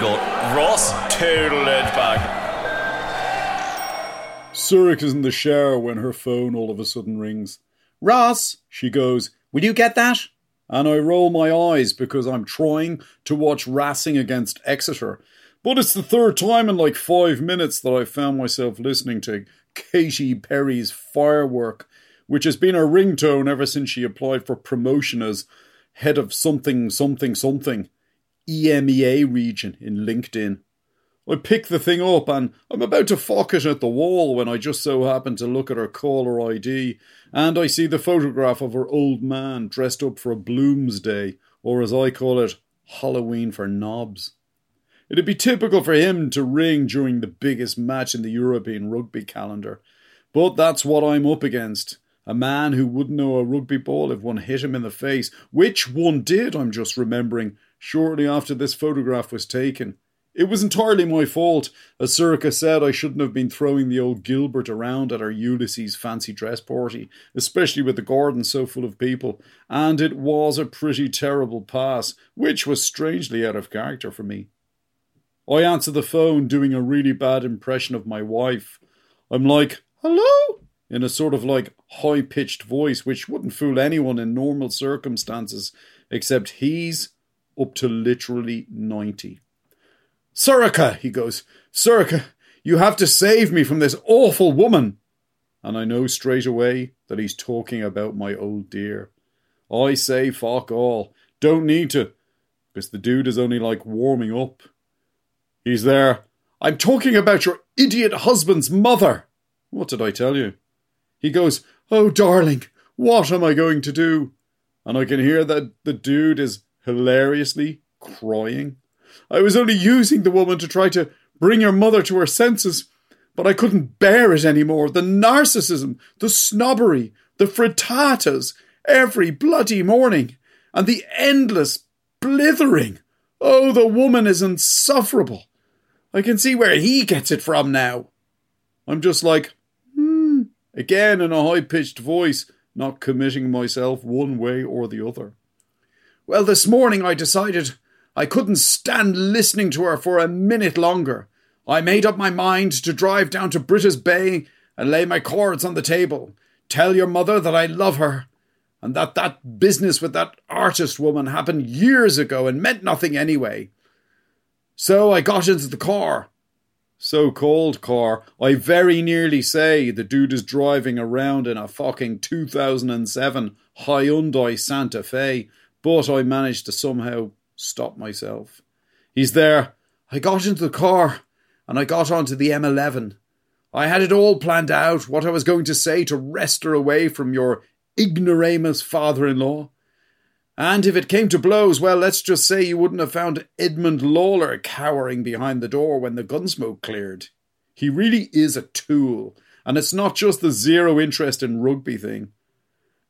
My. Ross total edge back. Sorcha is in the shower when her phone all of a sudden rings. Ross, she goes, will you get that? And I roll my eyes because I'm trying to watch Racing against Exeter. But it's the third time in like five minutes that I found myself listening to Katy Perry's Firework, which has been her ringtone ever since she applied for promotion as head of something, something, something, EMEA region in LinkedIn. I pick the thing up and I'm about to fuck it at the wall when I just so happen to look at her caller ID and I see the photograph of her old man dressed up for a Bloomsday, or as I call it, Halloween for knobs. It'd be typical for him to ring during the biggest match in the European rugby calendar, but that's what I'm up against. A man who wouldn't know a rugby ball if one hit him in the face, which one did, I'm just remembering, shortly after this photograph was taken. It was entirely my fault. As Sorcha said, I shouldn't have been throwing the old Gilbert around at our Ulysses fancy dress party, especially with the garden so full of people, and it was a pretty terrible pass, which was strangely out of character for me. I answer the phone doing a really bad impression of my wife. I'm like, hello? In a sort of like high pitched voice, which wouldn't fool anyone in normal circumstances, except he's up to literally 90. Sorcha, he goes, Sorcha, you have to save me from this awful woman. And I know straight away that he's talking about my old dear. I say fuck all. Don't need to, because the dude is only like warming up. He's there. I'm talking about your idiot husband's mother. What did I tell you? He goes, Oh, darling, what am I going to do? And I can hear that the dude is hilariously crying. I was only using the woman to try to bring your mother to her senses, but I couldn't bear it any more. The narcissism, the snobbery, the frittatas every bloody morning, and the endless blithering. Oh, the woman is insufferable. I can see where he gets it from now. I'm just like, hmm, again in a high pitched voice, not committing myself one way or the other. Well, this morning I decided I couldn't stand listening to her for a minute longer. I made up my mind to drive down to Brittas Bay and lay my cards on the table. Tell your mother that I love her, and that that business with that artist woman happened years ago and meant nothing anyway. So I got into the car. So called car. I very nearly say the dude is driving around in a fucking 2007 Hyundai Santa Fe, but I managed to somehow stop myself. He's there. I got into the car and I got onto the M11. I had it all planned out what I was going to say to wrest her away from your ignoramus father in law. And if it came to blows, well, let's just say you wouldn't have found Edmund Lalor cowering behind the door when the gunsmoke cleared. He really is a tool, and it's not just the zero interest in rugby thing.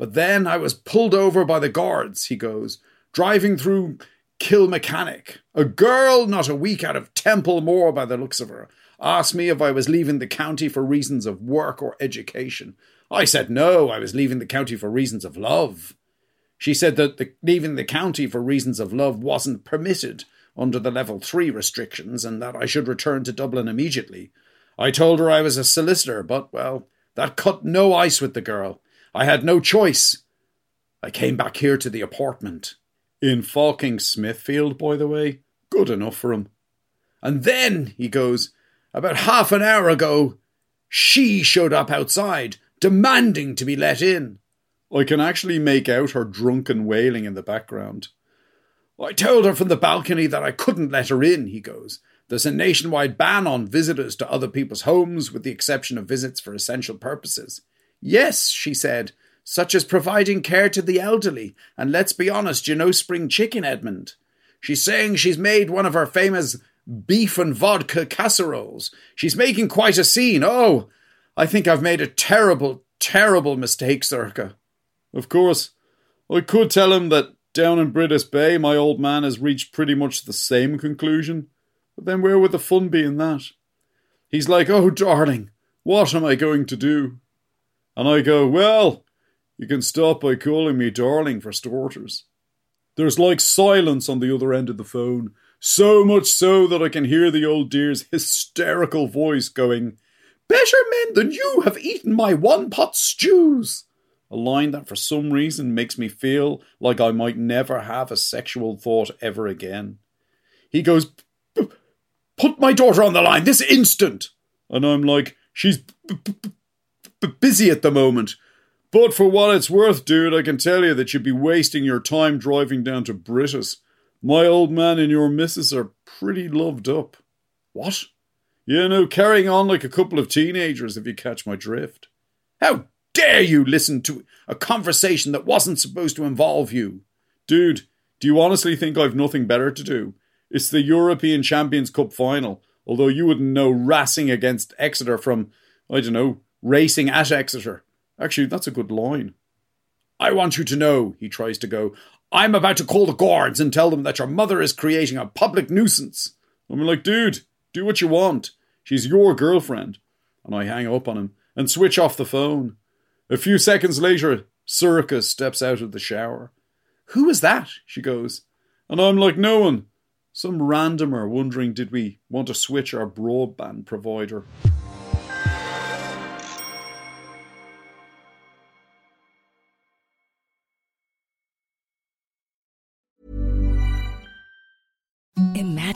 But then I was pulled over by the guards, he goes, driving through Kilmacanogue. A girl not a week out of Templemore by the looks of her asked me if I was leaving the county for reasons of work or education. I said no, I was leaving the county for reasons of love. She said that the, leaving the county for reasons of love wasn't permitted under the level 3 restrictions and that I should return to Dublin immediately. I told her I was a solicitor, but, well, That cut no ice with the girl. I had no choice. I came back here to the apartment. In Falking Smithfield, by the way. Good enough for him. And then, he goes, about half an hour ago, she showed up outside, demanding to be let in. I can actually make out her drunken wailing in the background. I told her from the balcony that I couldn't let her in, he goes. There's a nationwide ban on visitors to other people's homes, with the exception of visits for essential purposes. Yes, she said, such as providing care to the elderly, and let's be honest, you know spring chicken, Edmund. She's saying she's made one of her famous beef and vodka casseroles. She's making quite a scene. Oh, I think I've made a terrible, terrible mistake, Sorcha. Of course, I could tell him that down in Brittas Bay my old man has reached pretty much the same conclusion. But then where would the fun be in that? He's like, Oh, darling, what am I going to do? And I go, Well, you can stop by calling me darling for starters. There's like silence on the other end of the phone, so much so that I can hear the old dear's hysterical voice going, Better men than you have eaten my one pot stews. A line that for some reason makes me feel like I might never have a sexual thought ever again. He goes, Put my daughter on the line this instant! And I'm like, She's b- busy at the moment. But for what it's worth, dude, I can tell you that you'd be wasting your time driving down to Brittas. My old man and your missus are pretty loved up. What? You know, carrying on like a couple of teenagers, if you catch my drift. How dare you listen to a conversation that wasn't supposed to involve you? Dude, do you honestly think I've nothing better to do? It's the European Champions Cup final, although you wouldn't know racing against Exeter from, I don't know, racing at Exeter. Actually, that's a good line. I want you to know, he tries to go, I'm about to call the guards and tell them that your mother is creating a public nuisance. I'm like, dude, do what you want. She's your girlfriend. And I hang up on him and switch off the phone. A few seconds later, Sorcha steps out of the shower. Who is that? She goes. And I'm like, no one. Some randomer wondering did we want to switch our broadband provider.